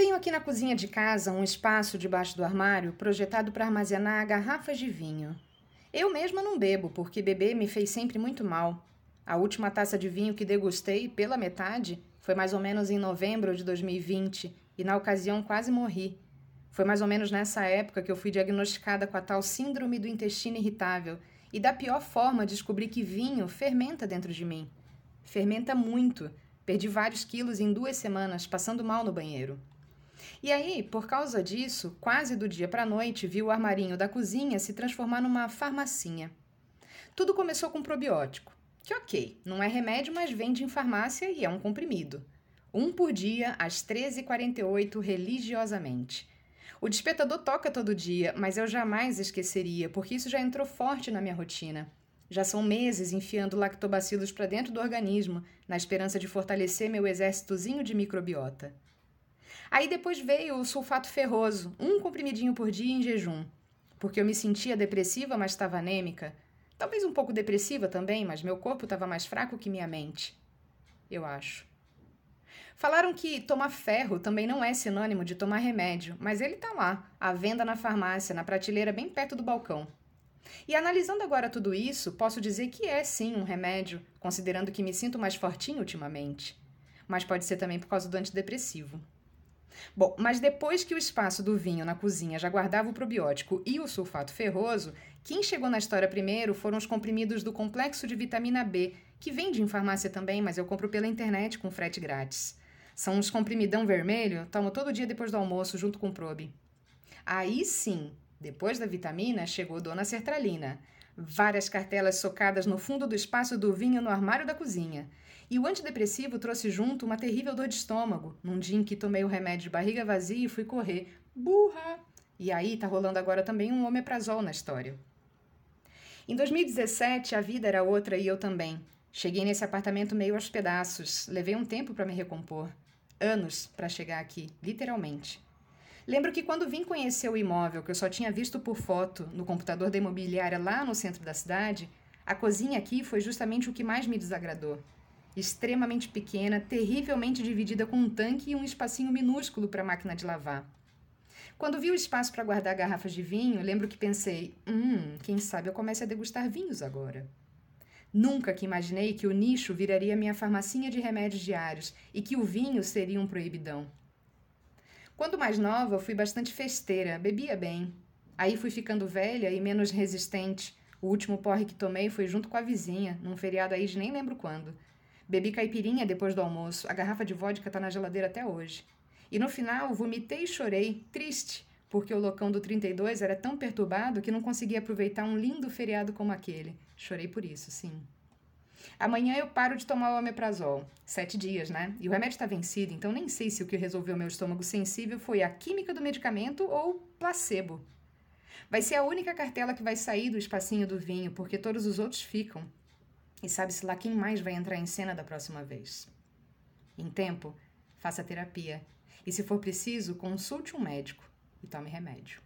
Tenho aqui na cozinha de casa um espaço debaixo do armário projetado para armazenar garrafas de vinho. Eu mesma não bebo, porque beber me fez sempre muito mal. A última taça de vinho que degustei, pela metade, foi mais ou menos em novembro de 2020 e na ocasião quase morri. Foi mais ou menos nessa época que eu fui diagnosticada com a tal síndrome do intestino irritável e da pior forma descobri que vinho fermenta dentro de mim. Fermenta muito. Perdi vários quilos em duas semanas, passando mal no banheiro. E aí, por causa disso, quase do dia para a noite, vi o armarinho da cozinha se transformar numa farmacinha. Tudo começou com probiótico, que ok, não é remédio, mas vende em farmácia e é um comprimido. Um por dia, às 13h48, religiosamente. O despertador toca todo dia, mas eu jamais esqueceria, porque isso já entrou forte na minha rotina. Já são meses enfiando lactobacilos para dentro do organismo, na esperança de fortalecer meu exércitozinho de microbiota. Aí depois veio o sulfato ferroso, um comprimidinho por dia em jejum, porque eu me sentia depressiva, mas estava anêmica. Talvez um pouco depressiva também, mas meu corpo estava mais fraco que minha mente. Eu acho. Falaram que tomar ferro também não é sinônimo de tomar remédio, mas ele tá lá, à venda na farmácia, na prateleira bem perto do balcão. E analisando agora tudo isso, posso dizer que é sim um remédio, considerando que me sinto mais fortinho ultimamente. Mas pode ser também por causa do antidepressivo. Bom, mas depois que o espaço do vinho na cozinha já guardava o probiótico e o sulfato ferroso, quem chegou na história primeiro foram os comprimidos do complexo de vitamina B, que vende em farmácia também, mas eu compro pela internet com frete grátis. São uns comprimidão vermelho, tomo todo dia depois do almoço junto com o probe. Aí sim, depois da vitamina, chegou Dona Sertralina. Várias cartelas socadas no fundo do espaço do vinho no armário da cozinha. E o antidepressivo trouxe junto uma terrível dor de estômago, num dia em que tomei o remédio de barriga vazia e fui correr. Burra! E aí tá rolando agora também um omeprazol na história. Em 2017, a vida era outra e eu também. Cheguei nesse apartamento meio aos pedaços, levei um tempo para me recompor. Anos para chegar aqui, literalmente. Lembro que quando vim conhecer o imóvel, que eu só tinha visto por foto no computador da imobiliária lá no centro da cidade, a cozinha aqui foi justamente o que mais me desagradou extremamente pequena, terrivelmente dividida com um tanque e um espacinho minúsculo para a máquina de lavar. Quando vi o espaço para guardar garrafas de vinho, lembro que pensei: hum, quem sabe eu comece a degustar vinhos agora. Nunca que imaginei que o nicho viraria minha farmacinha de remédios diários e que o vinho seria um proibidão. Quando mais nova, fui bastante festeira, bebia bem. Aí fui ficando velha e menos resistente. O último porre que tomei foi junto com a vizinha, num feriado aí de nem lembro quando. Bebi caipirinha depois do almoço. A garrafa de vodka tá na geladeira até hoje. E no final, vomitei e chorei, triste, porque o locão do 32 era tão perturbado que não conseguia aproveitar um lindo feriado como aquele. Chorei por isso, sim. Amanhã eu paro de tomar o omeprazol. Sete dias, né? E o remédio está vencido, então nem sei se o que resolveu meu estômago sensível foi a química do medicamento ou placebo. Vai ser a única cartela que vai sair do espacinho do vinho, porque todos os outros ficam. E sabe-se lá quem mais vai entrar em cena da próxima vez. Em tempo, faça terapia. E se for preciso, consulte um médico e tome remédio.